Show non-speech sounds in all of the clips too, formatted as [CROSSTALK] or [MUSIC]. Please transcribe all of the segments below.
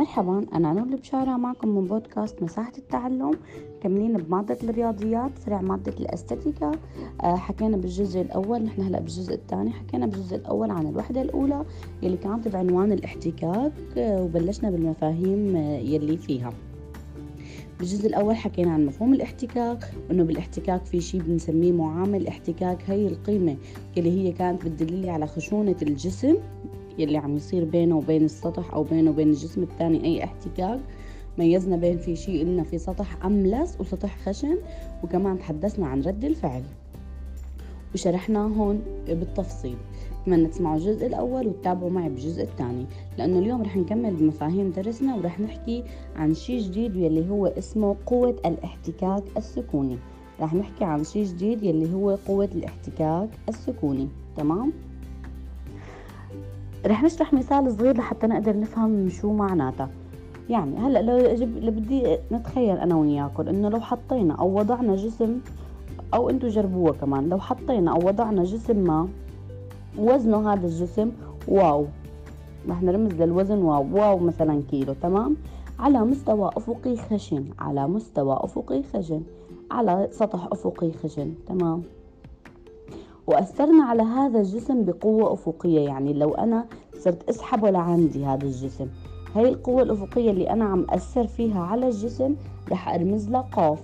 مرحبا أنا نور البشارة معكم من بودكاست مساحة التعلم. كملين بمادة الرياضيات فرع مادة الأستاتيكا. آه، حكينا بالجزء الأول نحن هلأ بالجزء الثاني حكينا بالجزء الأول عن الوحدة الأولى يلي كانت بعنوان الاحتكاك آه، وبلشنا بالمفاهيم آه، يلي فيها. بالجزء الأول حكينا عن مفهوم الاحتكاك وإنه بالاحتكاك في شيء بنسميه معامل احتكاك. هي القيمة اللي هي كانت بتدللي على خشونة الجسم. يلي عم يصير بينه وبين السطح أو بينه وبين الجسم الثاني أي احتكاك. ميزنا بين في شيء قلنا في سطح أملس وسطح خشن وكمان تحدثنا عن رد الفعل. وشرحناه هون بالتفصيل. بتمنى تسمعوا الجزء الأول وتتابعوا معي بالجزء الثاني لأنه اليوم رح نكمل بمفاهيم درسنا ورح نحكي عن شيء جديد يلي هو اسمه قوة الاحتكاك السكوني. رح نحكي عن شيء جديد يلي هو قوة الاحتكاك السكوني. تمام؟ رح نشرح مثال صغير لحتى نقدر نفهم شو معناتها. يعني هلأ لو أجيب اللي بدي نتخيل أنا وياكم إنه لو حطينا أو وضعنا جسم أو أنتم جربوها كمان لو حطينا أو وضعنا جسم ما وزنه هذا الجسم واو. رح نرمز للوزن واو واو مثلا كيلو تمام؟ على مستوى أفقي خشن على مستوى أفقي خشن على سطح أفقي خشن تمام؟ وأثرنا على هذا الجسم بقوة أفقية. يعني لو أنا صرت أسحبه لعندي هذا الجسم هاي القوة الأفقية اللي أنا عم أثر فيها على الجسم رح أرمز لها قاف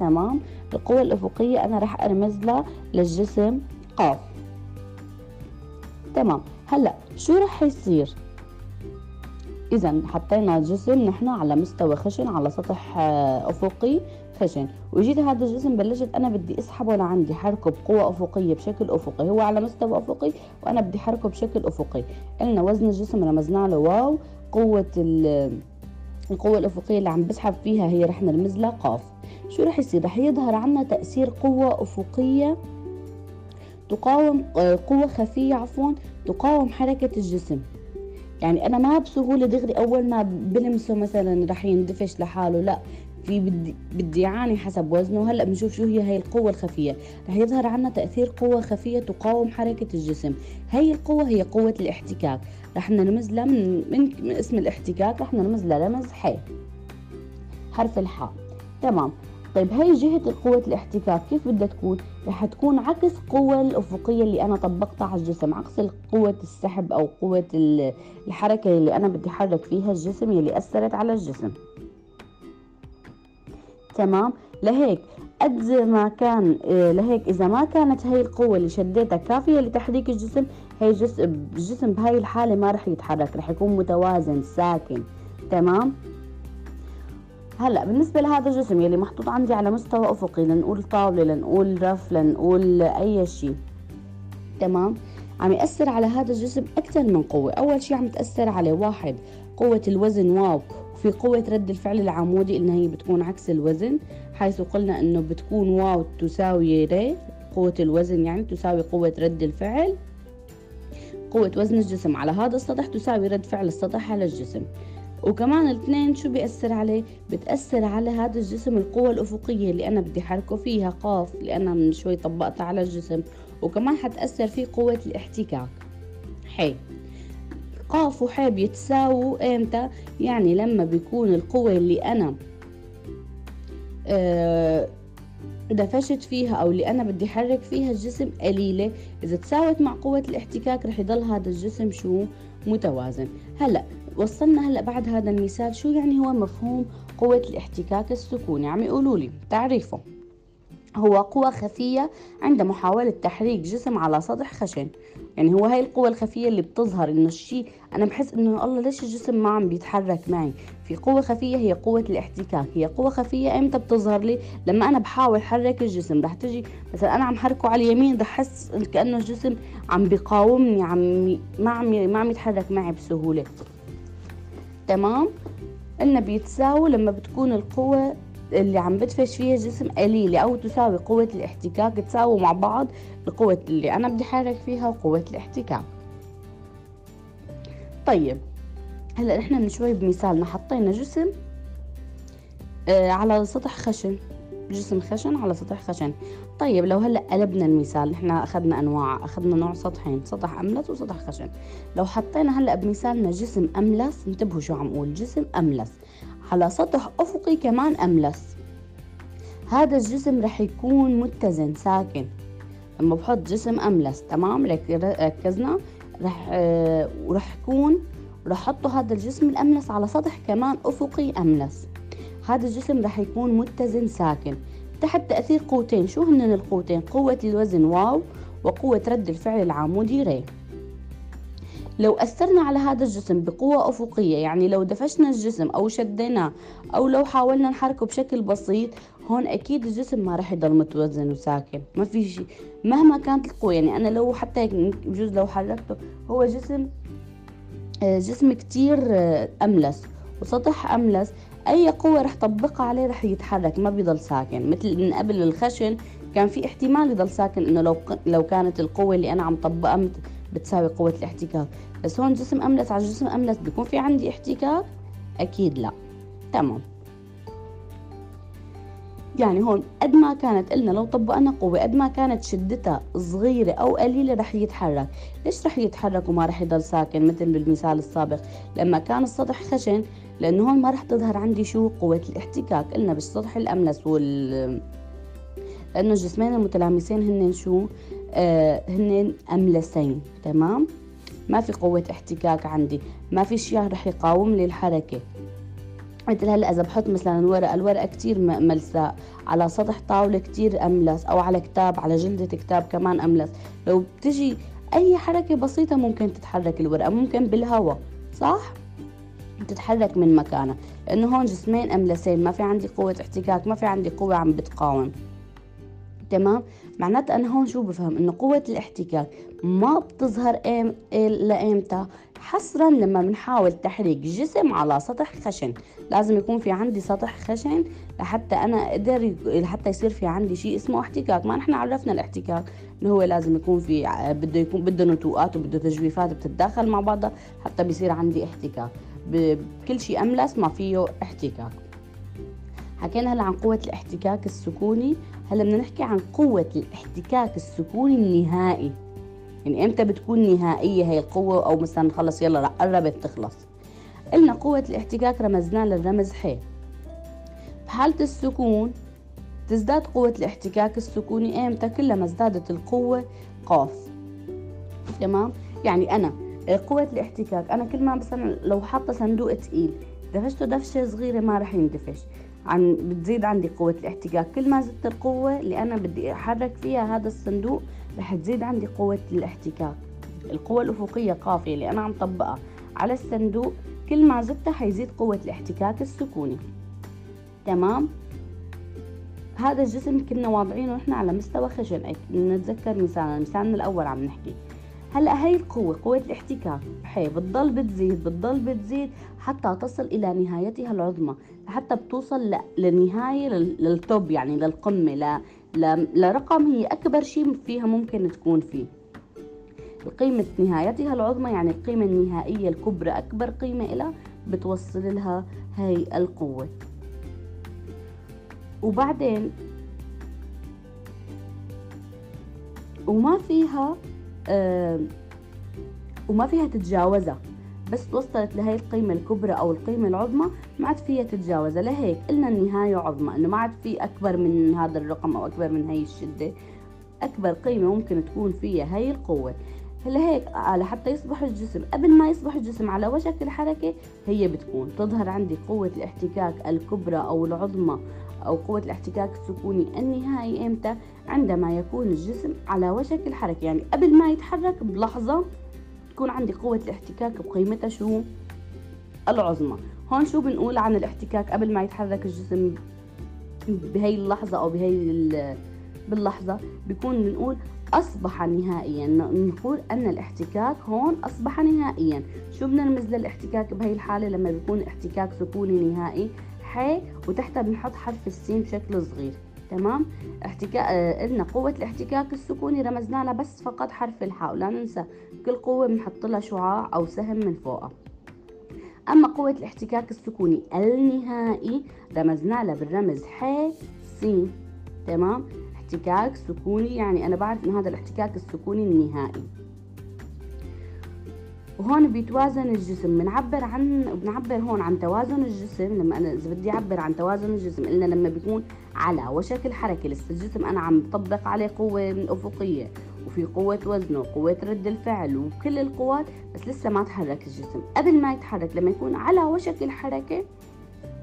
تمام؟ القوة الأفقية أنا رح أرمز لها للجسم قاف تمام؟ هلأ شو رح يصير؟ إذا حطينا جسم نحن على مستوى خشن على سطح آه، أفقي. خشن وجيت هذا الجسم بلشت أنا بدي أسحبه لعندي حركة بقوة أفقية بشكل أفقي. هو على مستوى أفقي وأنا بدي حركة بشكل أفقي. قلنا وزن الجسم رمزنا له واو. قوة القوة الأفقية اللي عم بسحب فيها هي رح نرمز لها قاف. شو رح يصير؟ رح يظهر عنا تأثير قوة أفقية تقاوم آه، قوة خفية عفوا تقاوم حركة الجسم. يعني أنا ما بسهولة دغري أول ما بلمسه مثلا رح يندفش لحاله لا. في بدي بدي يعاني حسب وزنه. هلأ بنشوف شو هي هي القوة الخفية. رح يظهر عنا تأثير قوة خفية تقاوم حركة الجسم. هي القوة هي قوة الاحتكاك. رح نرمز لها من, من, اسم الاحتكاك رح نرمز لها رمز ح. حرف الحاء تمام. طيب هي جهة قوة الاحتكاك كيف بدها تكون؟ رح تكون عكس قوة الأفقية اللي أنا طبقتها على الجسم. عكس قوة السحب أو قوة الحركة اللي أنا بدي أحرك فيها الجسم اللي أثرت على الجسم. تمام؟ لهيك قد ما كان آه، لهيك إذا ما كانت هي القوة اللي شديتها كافية لتحريك الجسم هي جسم الجسم بهاي الحالة ما رح يتحرك رح يكون متوازن ساكن تمام؟ هلأ بالنسبة لهذا الجسم يلي محطوط عندي على مستوى أفقي لنقول طاولة لنقول رف لنقول أي شيء تمام؟ عم يأثر على هذا الجسم أكثر من قوة. أول شيء عم تأثر عليه واحد قوة الوزن واو. في قوة رد الفعل العمودي إن هي بتكون عكس الوزن حيث قلنا إنه بتكون واو تساوي ر قوة الوزن يعني تساوي قوة رد الفعل. قوة وزن الجسم على هذا السطح تساوي رد فعل السطح على الجسم. وكمان الاثنين شو بيأثر عليه؟ بتأثر على هذا الجسم القوة الأفقية اللي أنا بدي حركه فيها قاف اللي أنا من شوي طبقتها على الجسم. وكمان حتأثر فيه قوة الاحتكاك. حي. قاف وح بيتساووا إمتى؟ يعني لما بيكون القوة اللي أنا آه دفشت فيها أو اللي أنا بدي أحرك فيها الجسم قليلة. إذا تساوت مع قوة الاحتكاك رح يضل هذا الجسم شو؟ متوازن. هلأ وصلنا هلأ بعد هذا المثال شو يعني هو مفهوم قوة الاحتكاك السكوني؟ عم يقولوا لي تعريفه. هو قوة خفية عند محاولة تحريك جسم على سطح خشن. يعني هو هاي القوة الخفية اللي بتظهر إنه الشيء أنا بحس إنه الله ليش الجسم ما عم بيتحرك معي؟ في قوة خفية هي قوة الاحتكاك. هي قوة خفية إمتى بتظهر لي؟ لما أنا بحاول حرك الجسم. رح تجي مثلا أنا عم حركه على اليمين رح احس كأنه الجسم عم بيقاومني عم ما عم ما عم يتحرك معي بسهولة. تمام؟ قلنا بيتساووا لما بتكون القوة اللي عم بدفش فيها الجسم قليلة أو تساوي قوة الاحتكاك تساوي مع بعض القوة اللي أنا بدي حرك فيها وقوة الاحتكاك. طيب هلأ نحن من شوي بمثالنا حطينا جسم آه على سطح خشن. جسم خشن على سطح خشن. طيب لو هلأ قلبنا المثال نحن أخذنا أنواع أخذنا نوع سطحين سطح أملس وسطح خشن. لو حطينا هلأ بمثالنا جسم أملس انتبهوا شو عم أقول جسم أملس. على سطح أفقي كمان أملس. هذا الجسم رح يكون متزن ساكن. لما بحط جسم أملس تمام؟ ركزنا. رح آه ورح يكون رح أحط هذا الجسم الأملس على سطح كمان أفقي أملس. هذا الجسم رح يكون متزن ساكن. تحت تأثير قوتين. شو هن القوتين؟ قوة الوزن واو وقوة رد الفعل العمودي ري. لو أثرنا على هذا الجسم بقوة أفقية يعني لو دفشنا الجسم أو شديناه أو لو حاولنا نحركه بشكل بسيط هون أكيد الجسم ما رح يضل متوزن وساكن. ما في شيء. مهما كانت القوة يعني أنا لو حتى بجوز لو حركته هو جسم آه، جسم كتير آه، أملس. وسطح أملس أي قوة رح طبقها عليه رح يتحرك ما بيضل ساكن. مثل من قبل الخشن كان في احتمال يضل ساكن إنه لو لو كانت القوة اللي أنا عم طبقها بتساوي قوة الاحتكاك. بس هون جسم أملس على جسم أملس بيكون في عندي احتكاك؟ أكيد لا. تمام. يعني هون قد ما كانت قلنا لو طبقنا قوة قد ما كانت شدتها صغيرة أو قليلة رح يتحرك. ليش رح يتحرك وما رح يضل ساكن؟ مثل بالمثال السابق لما كان السطح خشن لأنه هون ما رح تظهر عندي شو؟ قوة الاحتكاك. قلنا بالسطح الأملس وال لأنه الجسمين المتلامسين هن شو؟ آه هن أملسين. تمام؟ ما في قوة احتكاك عندي ما في شيء رح يقاوم لي الحركة. مثل هلا إذا بحط مثلا ورقه الورقة كتير ملساء. على سطح طاولة كتير أملس أو على كتاب على جلدة كتاب كمان أملس. لو بتجي أي حركة بسيطة ممكن تتحرك الورقة ممكن بالهواء صح؟ تتحرك من مكانها. لأنه هون جسمين أملسين ما في عندي قوة احتكاك ما في عندي قوة عم بتقاوم. تمام؟ معناتها أنا هون شو بفهم؟ إنه قوة الاحتكاك ما بتظهر ايم لايمتى حصرا لما بنحاول تحريك جسم على سطح خشن لازم يكون في عندي سطح خشن لحتى أنا أقدر لحتى يصير في عندي شيء اسمه احتكاك. ما نحن عرفنا الاحتكاك انه هو لازم يكون في بده يكون بده نتوءات وبده تجويفات بتتداخل مع بعضها حتى بيصير عندي احتكاك. بكل شيء أملس ما فيه احتكاك. حكينا هلا عن قوة الاحتكاك السكوني. هلا بدنا نحكي عن قوة الاحتكاك السكوني النهائي. يعني إمتى بتكون نهائية هي القوة أو مثلا خلص يلا قربت تخلص. قلنا قوة الاحتكاك رمزناه للرمز ح بحالة السكون تزداد قوة الاحتكاك السكوني إمتى؟ كلما ازدادت القوة قاف. تمام؟ يعني أنا قوة الاحتكاك أنا كل ما مثلا لو حاطة صندوق تقيل دفشته دفشة صغيرة ما رح يندفش. عن بتزيد عندي قوة الاحتكاك. كل ما زدت القوة اللي أنا بدي أحرك فيها هذا الصندوق رح تزيد عندي قوة الاحتكاك. القوة الأفقية قافية اللي أنا عم طبقها على الصندوق. كل ما زدتها حيزيد قوة الاحتكاك السكوني. تمام؟ هذا الجسم كنا واضعينه نحن على مستوى خشن. نتذكر مثالنا مثالنا الأول عم نحكي. هلأ هي القوة قوة الاحتكاك. حي بتضل بتزيد بتضل بتزيد حتى تصل إلى نهايتها العظمى. حتى بتوصل للنهاية للتوب يعني للقمة. لرقم هي أكبر شيء فيها ممكن تكون فيه. القيمة نهايتها العظمى يعني القيمة النهائية الكبرى أكبر قيمة إلها بتوصل لها هاي القوة. وبعدين وما فيها آه وما فيها تتجاوزها. بس وصلت لهي القيمة الكبرى أو القيمة العظمى ما عاد فيها تتجاوزها. لهيك قلنا النهاية عظمى إنه ما عاد في أكبر من هذا الرقم أو أكبر من هي الشدة. أكبر قيمة ممكن تكون فيها هي القوة. لهيك لحتى يصبح الجسم قبل ما يصبح الجسم على وشك الحركة هي بتكون. تظهر عندي قوة الاحتكاك الكبرى أو العظمى أو قوة الاحتكاك السكوني النهائي إمتى؟ عندما يكون الجسم على وشك الحركة. يعني قبل ما يتحرك بلحظة تكون عندي قوة الاحتكاك بقيمتها شو العظمى. هون شو بنقول عن الاحتكاك قبل ما يتحرك الجسم بهي اللحظة أو بهي باللحظة؟ بيكون بنقول أصبح نهائيا. نقول أن الاحتكاك هون أصبح نهائيا. شو بنرمز للاحتكاك بهي الحالة لما بيكون احتكاك سكوني نهائي؟ ح وتحتها بنحط حرف السين بشكل صغير. تمام؟ احتكاك آه، قلنا قوة الاحتكاك السكوني. رمزنا لها بس فقط حرف الحاء ولا ننسى كل قوة بنحط لها شعاع أو سهم من فوقها أما قوة الاحتكاك السكوني النهائي رمزنا لها بالرمز ح س تمام؟ احتكاك سكوني يعني أنا بعرف إن هذا الاحتكاك السكوني النهائي. وهون بيتوازن الجسم. بنعبر عن بنعبر هون عن توازن الجسم. لما أنا إذا بدي أعبر عن توازن الجسم قلنا لما بيكون على وشك الحركه لسه الجسم أنا عم بطبق عليه قوة أفقية وفي قوة وزنه وقوة رد الفعل وكل القوات بس لسه ما تحرك الجسم. قبل ما يتحرك لما يكون على وشك الحركة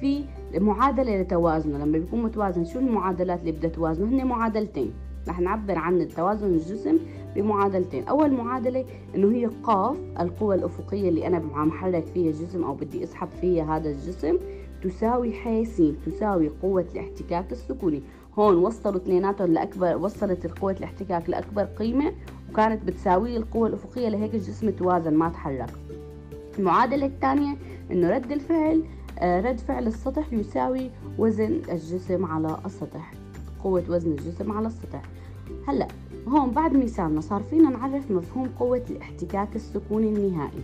في معادلة لتوازنه. لما بيكون متوازن شو المعادلات اللي بدها توازنه؟ هن معادلتين. رح نعبر عن التوازن الجسم بمعادلتين. أول معادلة إنه هي قاف القوة الأفقية اللي أنا عم حرك فيها الجسم أو بدي أسحب فيها هذا الجسم تساوي ح س تساوي قوة الاحتكاك السكوني. هون وصلوا اثنيناتهم لأكبر وصلت قوة الاحتكاك لأكبر قيمة وكانت بتساوي القوة الأفقية لهيك الجسم توازن ما تحرك. المعادلة الثانية إنه رد الفعل آه، رد فعل السطح يساوي وزن الجسم على السطح قوة وزن الجسم على السطح. هلأ هون بعد مثالنا صار فينا نعرف مفهوم قوة الاحتكاك السكوني النهائي.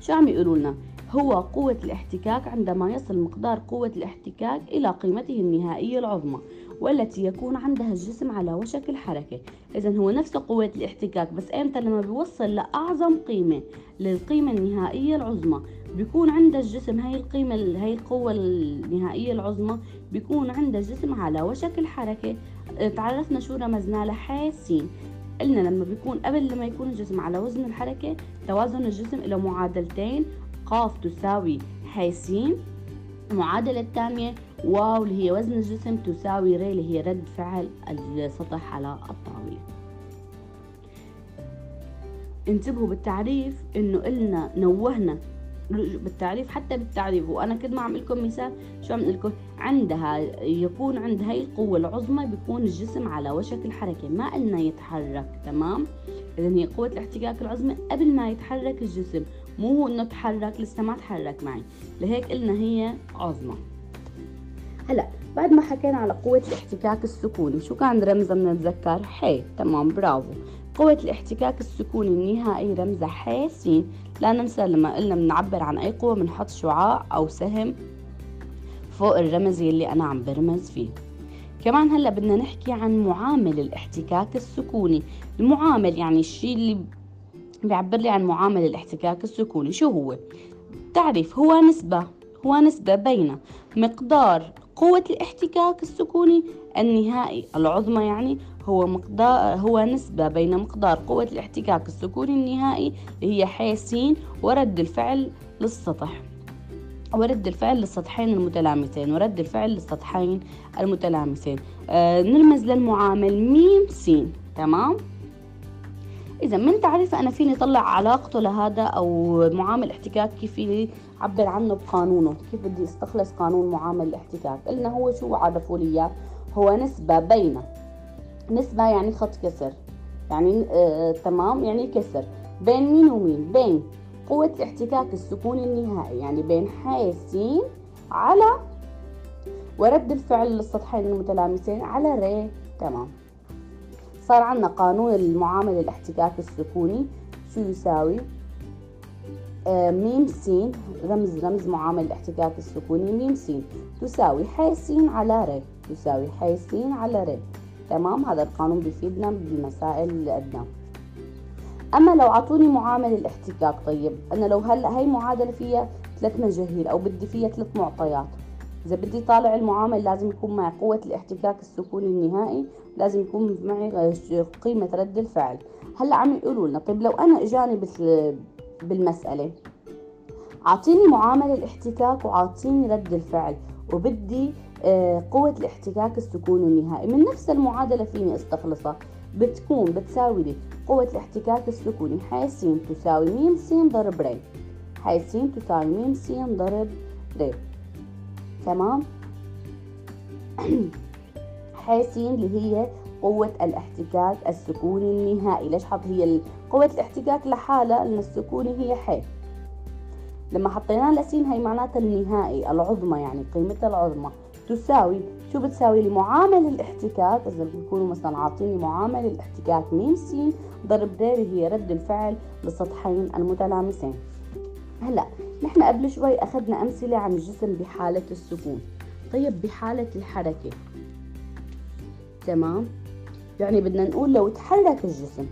شو عم يقولوا لنا؟ هو قوة الاحتكاك عندما يصل مقدار قوة الاحتكاك إلى قيمته النهائية العظمى والتي يكون عندها الجسم على وشك الحركة. إذا هو نفس قوة الاحتكاك بس إمتى؟ لما بيوصل لأعظم قيمة للقيمة النهائية العظمى. بيكون عند الجسم هاي القيمة هاي القوة النهائية العظمى بيكون عند الجسم على وشك الحركة تعرفنا شو رمزنا لها حاسين قلنا لما بيكون قبل لما يكون الجسم على وزن الحركة توازن الجسم له معادلتين قاف تساوي حاسين المعادلة الثانية واو اللي هي وزن الجسم تساوي ري اللي هي رد فعل السطح على الطاولة. انتبهوا بالتعريف إنه قلنا نوهنا بالتعريف حتى بالتعريف. وأنا كنت ما عم لكم مثال شو عم لكم؟ عندها يكون عند هاي القوة العظمى بيكون الجسم على وشك الحركة ما قلنا يتحرك تمام؟ اذا هي قوة الاحتكاك العظمى قبل ما يتحرك الجسم. مو هو إنه تحرك لسه ما تحرك معي. لهيك قلنا هي عظمى. هلا بعد ما حكينا على قوة الاحتكاك السكوني شو كان رمزها بنتذكر حي تمام برافو. قوة الاحتكاك السكوني النهائي رمزها ح س لا ننسى لما قلنا بنعبر عن أي قوة بنحط شعاع أو سهم فوق الرمز اللي أنا عم برمز فيه. كمان هلأ بدنا نحكي عن معامل الاحتكاك السكوني. المعامل يعني الشيء اللي بيعبر لي عن معامل الاحتكاك السكوني. شو هو؟ تعريف هو نسبة هو نسبة بين مقدار قوة الاحتكاك السكوني النهائي العظمى يعني هو مقدار هو نسبة بين مقدار قوة الاحتكاك السكوني النهائي اللي هي حيسين ورد الفعل للسطح. ورد الفعل للسطحين المتلامسين ورد الفعل للسطحين المتلامسين. آه نرمز للمعامل ميم سين تمام؟ إذا من تعريف أنا فيني أطلع علاقته لهذا أو معامل احتكاك كيف فيني أعبر عنه بقانونه؟ كيف بدي أستخلص قانون معامل الاحتكاك؟ قلنا هو شو عرفوا لي هو نسبة بين نسبة يعني خط كسر. يعني آه تمام يعني كسر. بين مين ومين؟ بين قوة الاحتكاك السكوني النهائي يعني بين ح س على ورد الفعل للسطحين المتلامسين على ر تمام. صار عندنا قانون المعامل الاحتكاك السكوني شو يساوي؟ آه ميم س رمز رمز معامل الاحتكاك السكوني ميم س تساوي ح س على ر تساوي ح س على ر تمام؟ هذا القانون بيفيدنا بالمسائل قدام أما لو أعطوني معامل الاحتكاك طيب أنا لو هلأ هي معادلة فيها ثلاث مجاهيل أو بدي فيها ثلاث معطيات إذا بدي طالع المعامل لازم يكون معي قوة الاحتكاك السكوني النهائي لازم يكون معي قيمة رد الفعل. هلأ عم يقولوا لنا طيب لو أنا إجاني بالمسألة أعطيني معامل الاحتكاك وأعطيني رد الفعل وبدي آه، قوة الاحتكاك السكوني النهائي. من نفس المعادلة فيني أستخلصها؟ بتكون بتساوي لي قوة الاحتكاك السكوني. ح س تساوي م س ضرب ر س تساوي م س ضرب ر تمام؟ [CLEARS THROAT] ح س اللي هي قوة الاحتكاك السكوني النهائي. ليش حط هي قوة الاحتكاك لحالها لأن السكوني هي ح. لما حطينا لسين هي معناتها النهائي العظمى يعني قيمتها العظمى. تساوي شو بتساوي؟ لي معامل الاحتكاك اذا بيكونوا مثلا عاطيني معامل الاحتكاك م س ضرب د هي رد الفعل للسطحين المتلامسين. هلا نحن قبل شوي أخذنا أمثلة عن الجسم بحالة السكون. طيب بحالة الحركة. تمام؟ يعني بدنا نقول لو تحرك الجسم.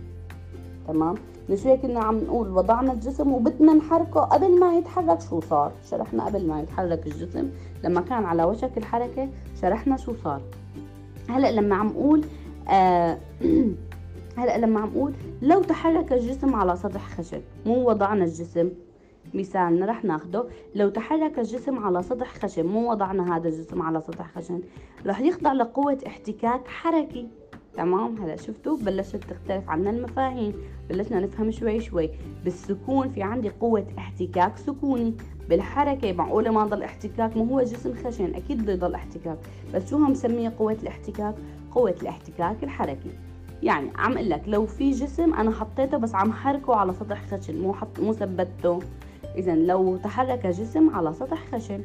تمام؟ من شوي كنا عم نقول وضعنا الجسم وبدنا نحركه قبل ما يتحرك شو صار. شرحنا قبل ما يتحرك الجسم لما كان على وشك الحركة شرحنا شو صار. هلأ لما عم أقول آه [CLEARS THROAT] هلأ لما عم أقول لو تحرك الجسم على سطح خشب مو وضعنا الجسم. مثالنا رح ناخده لو تحرك الجسم على سطح خشن مو وضعنا هذا الجسم على سطح خشن رح يخضع لقوة احتكاك حركي. تمام؟ هلا شفتوا؟ بلشت تختلف عنا المفاهيم بلشنا نفهم شوي شوي. بالسكون في عندي قوة احتكاك سكوني. بالحركة معقولة ما ضل احتكاك ما هو جسم خشن أكيد بده يضل احتكاك. بس شو هم مسمية قوة الاحتكاك؟ قوة الاحتكاك الحركي. يعني عم أقول لك لو في جسم أنا حطيته بس عم حركه على سطح خشن مو حط مو ثبته. إذا لو تحرك جسم على سطح خشن.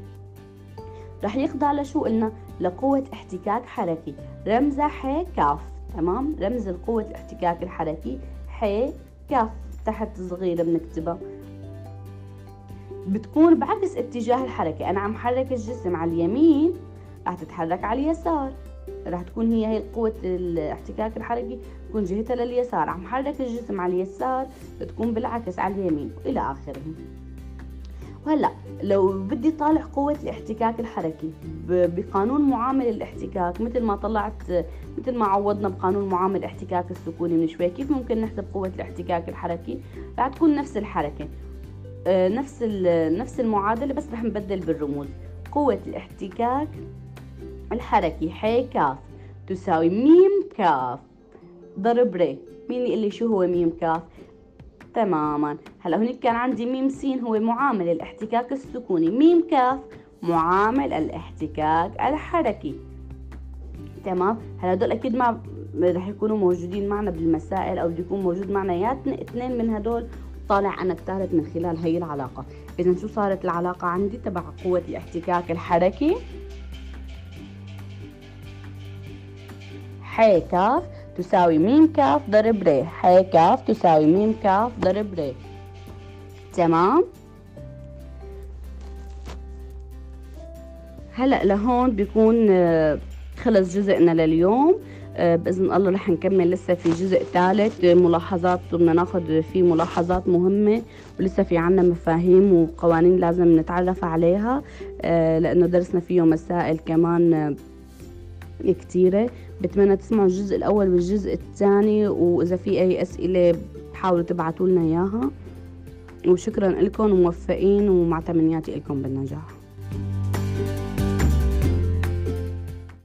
رح يخضع لشو قلنا؟ لقوة احتكاك حركي. رمزها ح كاف. تمام؟ رمز القوة الاحتكاك الحركي ح كاف تحت صغيرة بنكتبها بتكون بعكس اتجاه الحركة. أنا عم حرك الجسم على اليمين رح تتحرك على اليسار. رح تكون هي هي قوة الاحتكاك الحركي تكون جهتها لليسار. عم حرك الجسم على اليسار بتكون بالعكس على اليمين وإلى آخره. وهلا لو بدي طالع قوة الاحتكاك الحركي بقانون معامل الاحتكاك مثل ما طلعت مثل ما عوضنا بقانون معامل الاحتكاك السكوني من شوي كيف ممكن نحسب قوة الاحتكاك الحركي؟ رح تكون نفس الحركة آه، نفس نفس المعادلة بس رح نبدل بالرموز. قوة الاحتكاك الحركي ح كاف تساوي ميم كاف. ضرب ر مين يقول لي شو هو ميم كاف؟ تماما. هلا هناك كان عندي ميم سين هو معامل الاحتكاك السكوني. ميم كاف معامل الاحتكاك الحركي. تمام؟ هلا هدول أكيد ما رح يكونوا موجودين معنا بالمسائل أو بده يكون موجود معنا. يا اثنين من هدول طالع أنا الثالث من خلال هي العلاقة. اذا شو صارت العلاقة عندي تبع قوة الاحتكاك الحركي؟ ح كاف. تساوي ميم كاف ضرب ر. ح كاف تساوي ميم كاف ضرب ر. تمام؟ هلا لهون بيكون آه، خلص جزءنا لليوم. آه، بإذن الله رح نكمل لسه في جزء ثالث. ملاحظات بدنا ناخذ فيه ملاحظات مهمة ولسه في عنا مفاهيم وقوانين لازم نتعرف عليها. آه، لأنه درسنا فيه مسائل كمان كتيرة. بتمنى تسمعوا الجزء الأول والجزء الثاني وإذا في أي أسئلة حاولوا تبعتوا لنا إياها. وشكرا لكم وموفقين ومع تمنياتي لكم بالنجاح.